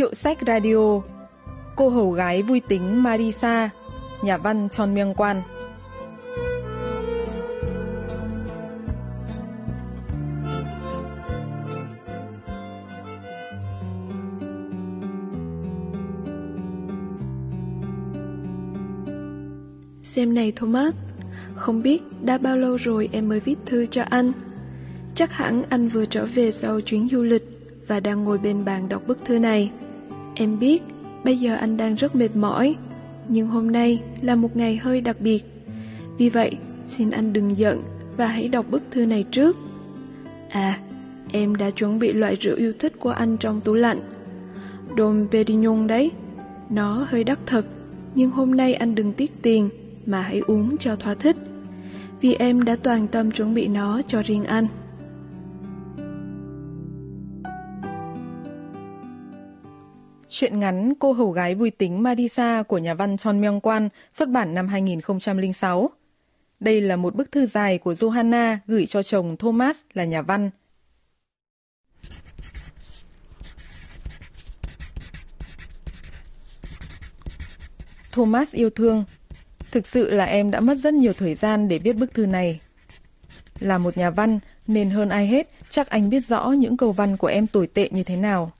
Hiệu sách radio Cô hầu gái vui tính Marisa Nhà văn Tròn Miêng Quan Xem này Thomas, không biết đã bao lâu rồi em mới viết thư cho anh. Chắc hẳn anh vừa trở về sau chuyến du lịch và đang ngồi bên bàn đọc bức thư này. Em biết, bây giờ anh đang rất mệt mỏi, nhưng hôm nay là một ngày hơi đặc biệt. Vì vậy, xin anh đừng giận và hãy đọc bức thư này trước. À, em đã chuẩn bị loại rượu yêu thích của anh trong tủ lạnh. Dom Perignon đấy. Nó hơi đắt thật, nhưng hôm nay anh đừng tiếc tiền mà hãy uống cho thỏa thích. Vì em đã toàn tâm chuẩn bị nó cho riêng anh. Chuyện ngắn Cô hầu gái vui tính Marisa của nhà văn Chon Myung Quan xuất bản năm 2006. Đây là một bức thư dài của Johanna gửi cho chồng Thomas là nhà văn. Thomas yêu thương, thực sự là em đã mất rất nhiều thời gian để viết bức thư này. Là một nhà văn nên hơn ai hết chắc anh biết rõ những câu văn của em tồi tệ như thế nào.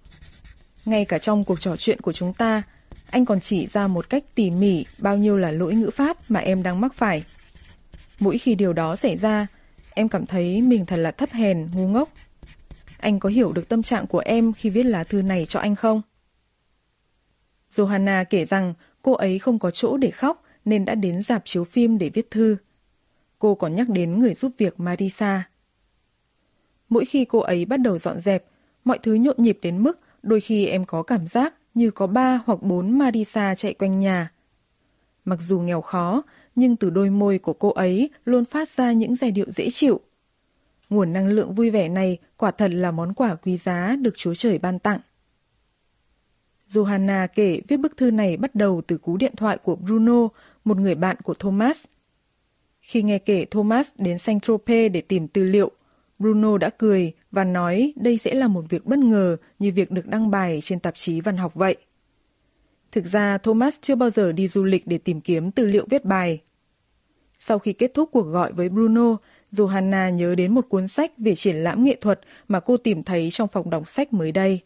Ngay cả trong cuộc trò chuyện của chúng ta, anh còn chỉ ra một cách tỉ mỉ bao nhiêu là lỗi ngữ pháp mà em đang mắc phải. Mỗi khi điều đó xảy ra, em cảm thấy mình thật là thấp hèn, ngu ngốc. Anh có hiểu được tâm trạng của em khi viết lá thư này cho anh không? Johanna kể rằng cô ấy không có chỗ để khóc nên đã đến dạp chiếu phim để viết thư. Cô còn nhắc đến người giúp việc Marisa. Mỗi khi cô ấy bắt đầu dọn dẹp, mọi thứ nhộn nhịp đến mức Đôi khi em có cảm giác như có ba hoặc bốn Marisa chạy quanh nhà. Mặc dù nghèo khó, nhưng từ đôi môi của cô ấy luôn phát ra những giai điệu dễ chịu. Nguồn năng lượng vui vẻ này quả thật là món quà quý giá được Chúa Trời ban tặng. Johanna kể viết bức thư này bắt đầu từ cú điện thoại của Bruno, một người bạn của Thomas. Khi nghe kể Thomas đến Saint-Tropez để tìm tư liệu, Bruno đã cười và nói đây sẽ là một việc bất ngờ như việc được đăng bài trên tạp chí văn học vậy. Thực ra Thomas chưa bao giờ đi du lịch để tìm kiếm tư liệu viết bài. Sau khi kết thúc cuộc gọi với Bruno, Johanna nhớ đến một cuốn sách về triển lãm nghệ thuật mà cô tìm thấy trong phòng đọc sách mới đây.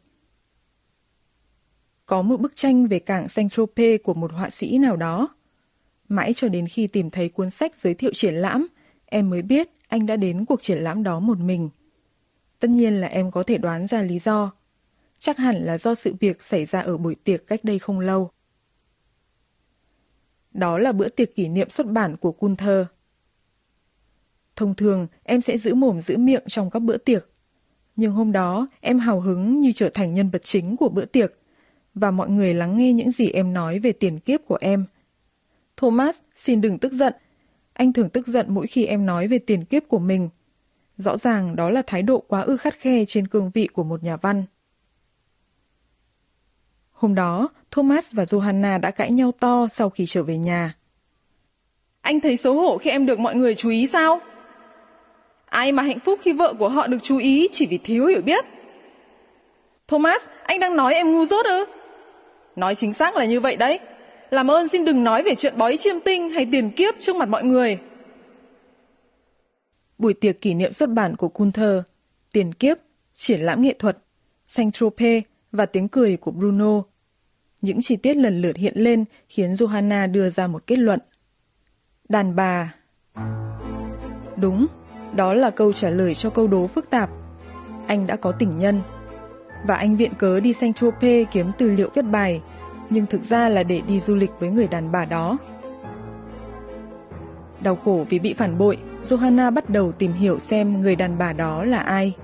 Có một bức tranh về cảng Saint-Tropez của một họa sĩ nào đó. Mãi cho đến khi tìm thấy cuốn sách giới thiệu triển lãm, em mới biết anh đã đến cuộc triển lãm đó một mình. Tất nhiên là em có thể đoán ra lý do. Chắc hẳn là do sự việc xảy ra ở buổi tiệc cách đây không lâu. Đó là bữa tiệc kỷ niệm xuất bản của Gunther. Thông thường, em sẽ giữ mồm giữ miệng trong các bữa tiệc. Nhưng hôm đó, em hào hứng như trở thành nhân vật chính của bữa tiệc, và mọi người lắng nghe những gì em nói về tiền kiếp của em. Thomas, xin đừng tức giận, anh thường tức giận mỗi khi em nói về tiền kiếp của mình. Rõ ràng đó là thái độ quá ư khắt khe trên cương vị của một nhà văn. Hôm đó, Thomas và Johanna đã cãi nhau to sau khi trở về nhà. Anh thấy xấu hổ khi em được mọi người chú ý sao? Ai mà hạnh phúc khi vợ của họ được chú ý chỉ vì thiếu hiểu biết? Thomas, anh đang nói em ngu dốt ư? Nói chính xác là như vậy đấy. Làm ơn xin đừng nói về chuyện bói chiêm tinh hay tiền kiếp trước mặt mọi người. Buổi tiệc kỷ niệm xuất bản của Gunther, tiền kiếp, triển lãm nghệ thuật, Saint-Tropez và tiếng cười của Bruno. Những chi tiết lần lượt hiện lên khiến Johanna đưa ra một kết luận. Đàn bà. Đúng, đó là câu trả lời cho câu đố phức tạp. Anh đã có tình nhân. Và anh viện cớ đi Saint-Tropez kiếm tư liệu viết bài – nhưng thực ra là để đi du lịch với người đàn bà đó. Đau khổ vì bị phản bội, Johanna bắt đầu tìm hiểu xem người đàn bà đó là ai.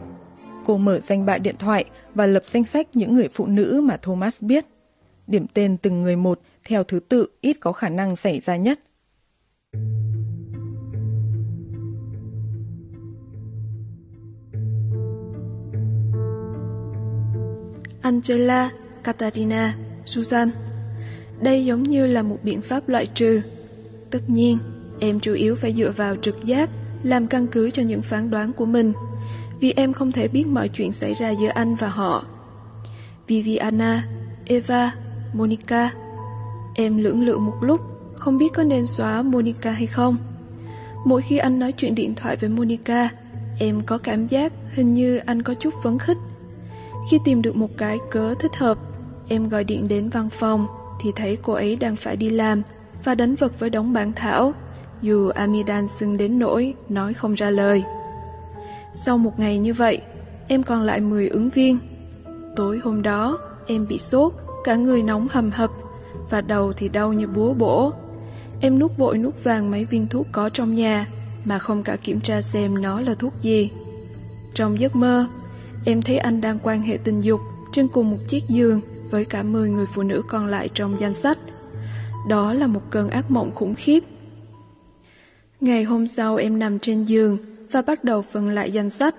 Cô mở danh bạ điện thoại và lập danh sách những người phụ nữ mà Thomas biết. Điểm tên từng người một theo thứ tự ít có khả năng xảy ra nhất. Angela, Katarina, Susan. Đây giống như là một biện pháp loại trừ. Tất nhiên, em chủ yếu phải dựa vào trực giác, làm căn cứ cho những phán đoán của mình, vì em không thể biết mọi chuyện xảy ra giữa anh và họ. Viviana, Eva, Monica. Em lưỡng lự một lúc, không biết có nên xóa Monica hay không. Mỗi khi anh nói chuyện điện thoại với Monica, em có cảm giác hình như anh có chút phấn khích. Khi tìm được một cái cớ thích hợp, em gọi điện đến văn phòng thì thấy cô ấy đang phải đi làm và đánh vật với đống bản thảo, dù Amidan sưng đến nỗi nói không ra lời. Sau một ngày như vậy, em còn lại 10 ứng viên. Tối hôm đó, em bị sốt, cả người nóng hầm hập và đầu thì đau như búa bổ. Em nuốt vội nuốt vàng mấy viên thuốc có trong nhà mà không cả kiểm tra xem nó là thuốc gì. Trong giấc mơ, em thấy anh đang quan hệ tình dục trên cùng một chiếc giường với cả 10 người phụ nữ còn lại trong danh sách. Đó là một cơn ác mộng khủng khiếp. Ngày hôm sau em nằm trên giường và bắt đầu phân lại danh sách.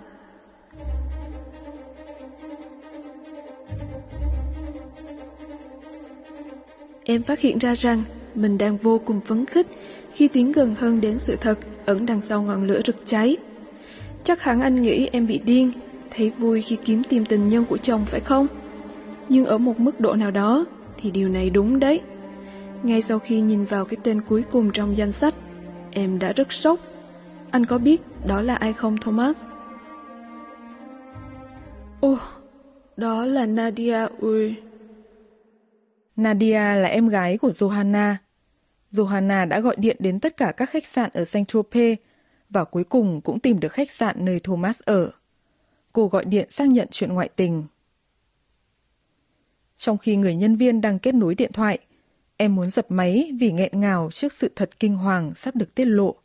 Em phát hiện ra rằng mình đang vô cùng phấn khích khi tiến gần hơn đến sự thật ẩn đằng sau ngọn lửa rực cháy. Chắc hẳn anh nghĩ em bị điên, thấy vui khi kiếm tìm tình nhân của chồng phải không? Nhưng ở một mức độ nào đó thì điều này đúng đấy. Ngay sau khi nhìn vào cái tên cuối cùng trong danh sách, em đã rất sốc. Anh có biết đó là ai không Thomas? Ồ, đó là Nadia Ui. Nadia là em gái của Johanna. Johanna đã gọi điện đến tất cả các khách sạn ở Saint-Tropez và cuối cùng cũng tìm được khách sạn nơi Thomas ở. Cô gọi điện xác nhận chuyện ngoại tình. Trong khi người nhân viên đang kết nối điện thoại, em muốn dập máy vì nghẹn ngào trước sự thật kinh hoàng sắp được tiết lộ.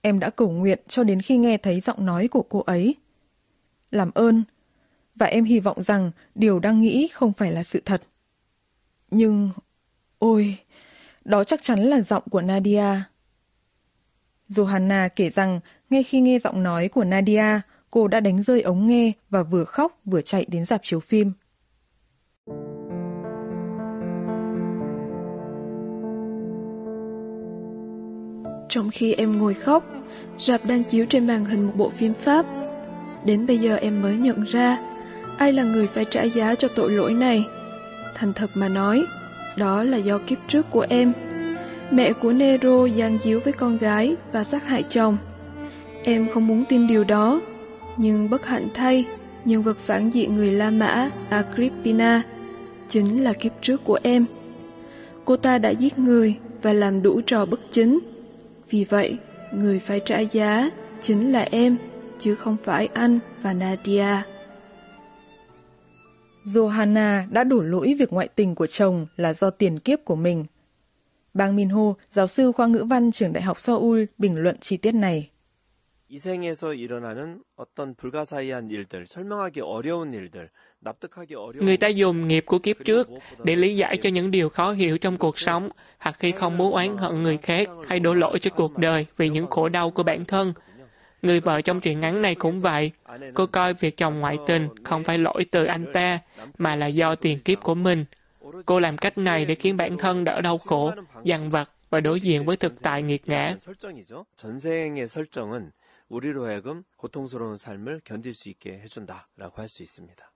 Em đã cầu nguyện cho đến khi nghe thấy giọng nói của cô ấy. Làm ơn, và em hy vọng rằng điều đang nghĩ không phải là sự thật. Nhưng, ôi, đó chắc chắn là giọng của Nadia. Johanna kể rằng ngay khi nghe giọng nói của Nadia, cô đã đánh rơi ống nghe và vừa khóc vừa chạy đến dạp chiếu phim. Trong khi em ngồi khóc, rạp đang chiếu trên màn hình một bộ phim Pháp. Đến bây giờ em mới nhận ra, ai là người phải trả giá cho tội lỗi này. Thành thật mà nói, đó là do kiếp trước của em. Mẹ của Nero gian díu với con gái và sát hại chồng. Em không muốn tin điều đó, nhưng bất hạnh thay, nhân vật phản diện người La Mã Agrippina chính là kiếp trước của em. Cô ta đã giết người và làm đủ trò bất chính. Vì vậy, người phải trả giá chính là em, chứ không phải anh và Nadia. Johanna đã đổ lỗi việc ngoại tình của chồng là do tiền kiếp của mình. Bang Minho, giáo sư khoa ngữ văn trường Đại học Seoul, bình luận chi tiết này. Người ta dùng nghiệp của kiếp trước để lý giải cho những điều khó hiểu trong cuộc sống, hoặc khi không muốn oán hận người khác hay đổ lỗi cho cuộc đời vì những khổ đau của bản thân. Người vợ trong truyện ngắn này cũng vậy. Cô coi việc chồng ngoại tình không phải lỗi từ anh ta, mà là do tiền kiếp của mình. Cô làm cách này để khiến bản thân đỡ đau khổ, dằn vặt và đối diện với thực tại nghiệt ngã. 우리로 하여금 고통스러운 삶을 견딜 수 있게 해준다라고 할 수 있습니다.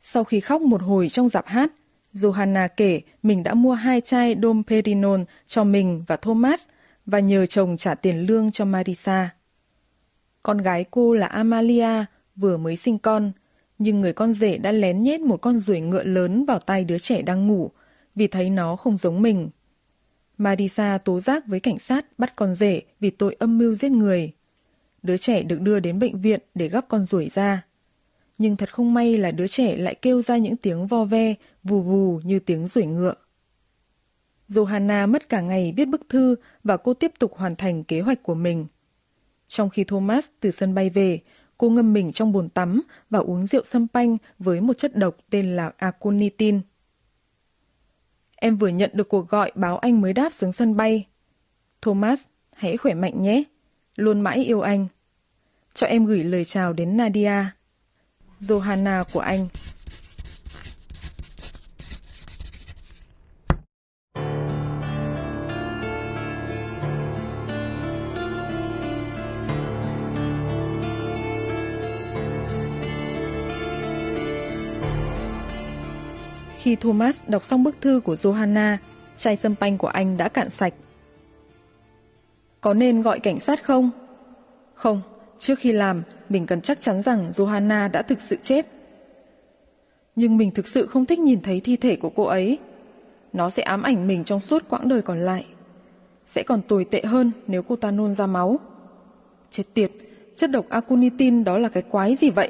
Sau khi khóc một hồi trong dạp hát, Johanna kể mình đã mua hai chai Dom Perignon cho mình và Thomas và nhờ chồng trả tiền lương cho Marisa. Con gái cô là Amalia, vừa mới sinh con, nhưng người con rể đã lén nhét một con ruồi ngựa lớn vào tay đứa trẻ đang ngủ, vì thấy nó không giống mình. Marisa tố giác với cảnh sát bắt con rể vì tội âm mưu giết người. Đứa trẻ được đưa đến bệnh viện để gấp con ruồi ra. Nhưng thật không may là đứa trẻ lại kêu ra những tiếng vo ve, vù vù như tiếng ruồi ngựa. Johanna mất cả ngày viết bức thư và cô tiếp tục hoàn thành kế hoạch của mình. Trong khi Thomas từ sân bay về, cô ngâm mình trong bồn tắm và uống rượu sâm panh với một chất độc tên là aconitin. Em vừa nhận được cuộc gọi báo anh mới đáp xuống sân bay. Thomas, hãy khỏe mạnh nhé. Luôn mãi yêu anh. Cho em gửi lời chào đến Nadia. Johanna của anh. Khi Thomas đọc xong bức thư của Johanna, chai sâm panh của anh đã cạn sạch. Có nên gọi cảnh sát không? Không, trước khi làm, mình cần chắc chắn rằng Johanna đã thực sự chết. Nhưng mình thực sự không thích nhìn thấy thi thể của cô ấy. Nó sẽ ám ảnh mình trong suốt quãng đời còn lại. Sẽ còn tồi tệ hơn nếu cô ta nôn ra máu. Chết tiệt, chất độc aconitin đó là cái quái gì vậy?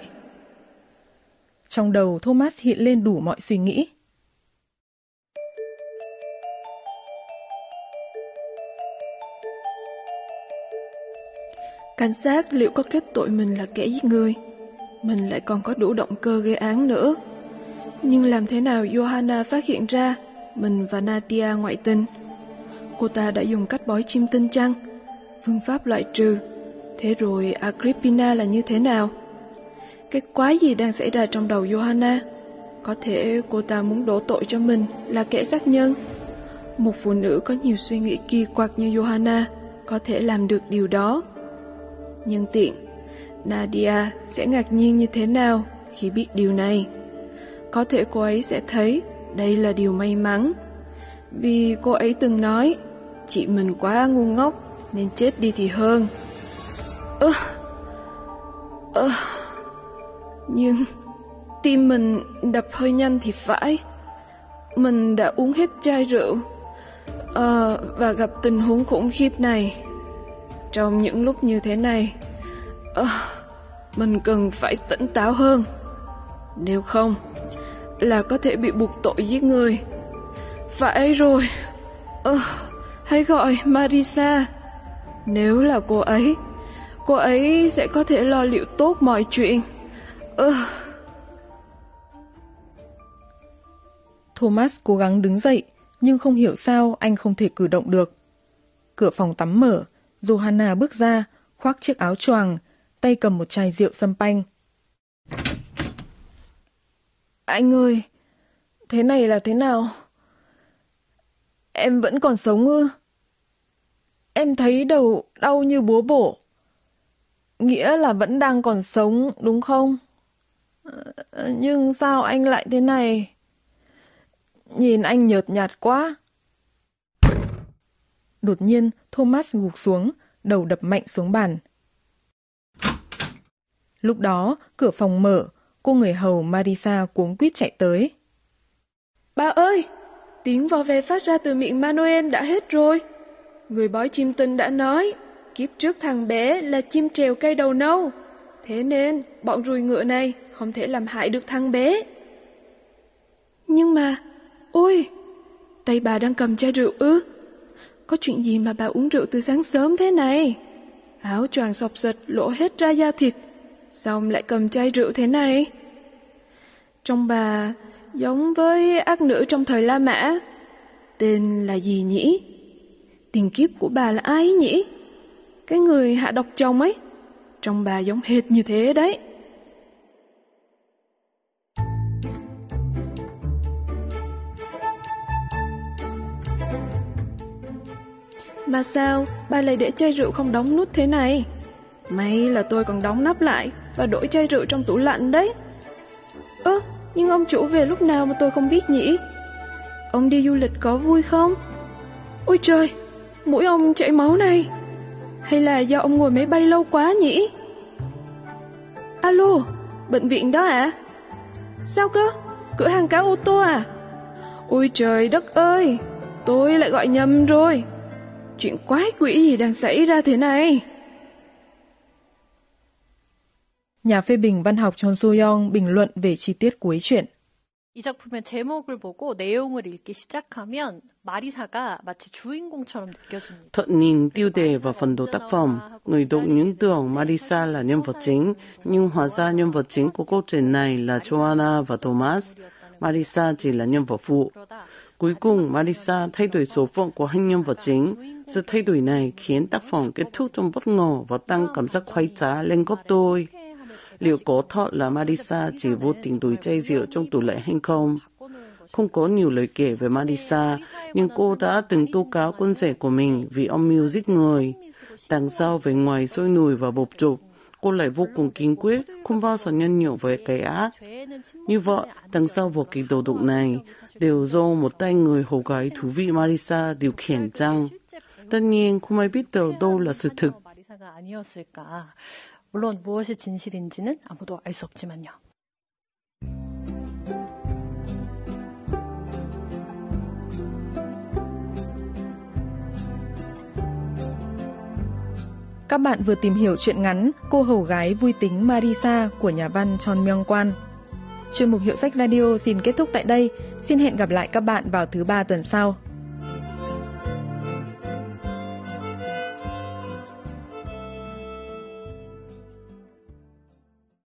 Trong đầu Thomas hiện lên đủ mọi suy nghĩ. Cảnh sát liệu có kết tội mình là kẻ giết người? Mình lại còn có đủ động cơ gây án nữa. Nhưng làm thế nào Johanna phát hiện ra mình và Natia ngoại tình? Cô ta đã dùng cách bói chim tinh chăng? Phương pháp loại trừ. Thế rồi Agrippina là như thế nào? Cái quái gì đang xảy ra trong đầu Johanna? Có thể cô ta muốn đổ tội cho mình là kẻ sát nhân. Một phụ nữ có nhiều suy nghĩ kỳ quặc như Johanna có thể làm được điều đó. Nhân tiện, Nadia sẽ ngạc nhiên như thế nào khi biết điều này? Có thể cô ấy sẽ thấy đây là điều may mắn. Vì cô ấy từng nói, chị mình quá ngu ngốc nên chết đi thì hơn. Ơ, ừ, ơ, nhưng tim mình đập hơi nhanh thì phải. Mình đã uống hết chai rượu uh, và gặp tình huống khủng khiếp này. Trong những lúc như thế này, à, mình cần phải tỉnh táo hơn. Nếu không, là có thể bị buộc tội giết người. Phải rồi, à, hãy gọi Marisa. Nếu là cô ấy, cô ấy sẽ có thể lo liệu tốt mọi chuyện. À, Thomas cố gắng đứng dậy, nhưng không hiểu sao anh không thể cử động được. Cửa phòng tắm mở, Johanna bước ra, khoác chiếc áo choàng, tay cầm một chai rượu sâm panh. Anh ơi, thế này là thế nào? Em vẫn còn sống ư? Em thấy đầu đau như búa bổ. Nghĩa là vẫn đang còn sống, đúng không? Ờ, nhưng sao anh lại thế này? Nhìn anh nhợt nhạt quá. Đột nhiên, Thomas gục xuống, đầu đập mạnh xuống bàn. Lúc đó, cửa phòng mở, cô người hầu Marisa cuống quýt chạy tới. Ba ơi! Tiếng vò ve phát ra từ miệng Manuel đã hết rồi. Người bói chim tinh đã nói, kiếp trước thằng bé là chim trèo cây đầu nâu. Thế nên, bọn rùi ngựa này không thể làm hại được thằng bé. Nhưng mà, ôi, tay bà đang cầm chai rượu ư? Có chuyện gì mà bà uống rượu từ sáng sớm thế này? Áo choàng sọc giật lộ hết ra da thịt, xong lại cầm chai rượu thế này? Trong bà giống với ác nữ trong thời La Mã. Tên là gì nhỉ? Tiền kiếp của bà là ai nhỉ? Cái người hạ độc chồng ấy. Trong bà giống hệt như thế đấy. Mà sao bà lại để chai rượu không đóng nút thế này? May là tôi còn đóng nắp lại và đổi chai rượu trong tủ lạnh đấy. Ơ, nhưng ông chủ về lúc nào mà tôi không biết nhỉ? Ông đi du lịch có vui không? Ôi trời, mũi ông chảy máu này. Hay là do ông ngồi máy bay lâu quá nhỉ? Alo, bệnh viện đó à? Sao cơ? Cửa hàng cá ô tô à? Ôi trời đất ơi, tôi lại gọi nhầm rồi. Chuyện quái quỷ gì đang xảy ra thế này? Nhà phê bình văn học Chon So-young bình luận về chi tiết cuối chuyện. 이 작품의 제목을 보고 내용을 읽기 시작하면 마리사가 마치 주인공처럼 느껴집니다. Thuận nhìn tiêu đề và phần đầu tác phẩm, người đọc những tưởng Marisa là nhân vật chính, nhưng hóa ra nhân vật chính của câu chuyện này là Joanna và Thomas. Marisa chỉ là nhân vật phụ. Cuối cùng, Marisa thay đổi số phận của hai nhân vật chính. Sự thay đổi này khiến tác phẩm kết thúc trong bất ngờ và tăng cảm giác khoái trá lên gấp đôi. Liệu có thật là Marisa chỉ vô tình đuổi chai rượu trong tủ lạnh hay không? Không có nhiều lời kể về Marisa, nhưng cô đã từng tố cáo con rể của mình vì âm mưu giết người. Đằng sau về ngoài sôi nổi và bột trục, cô lại vô cùng kiên quyết, không bao giờ nhân nhượng với cái ác. Như vậy, đằng sau vụ kỳ đồ đụng này, đều do một tay người hầu gái thú vị Marisa điều khiển chăng? Tất nhiên, không ai biết được đâu là sự thực. 물론 무엇이 진실인지는 아무도 알 수 없지만요. Các bạn vừa tìm hiểu chuyện ngắn Cô hầu gái vui tính Marisa của nhà văn Chon Myung Kwan. Chuyên mục Hiệu sách Radio xin kết thúc tại đây. Xin hẹn gặp lại các bạn vào thứ ba tuần sau.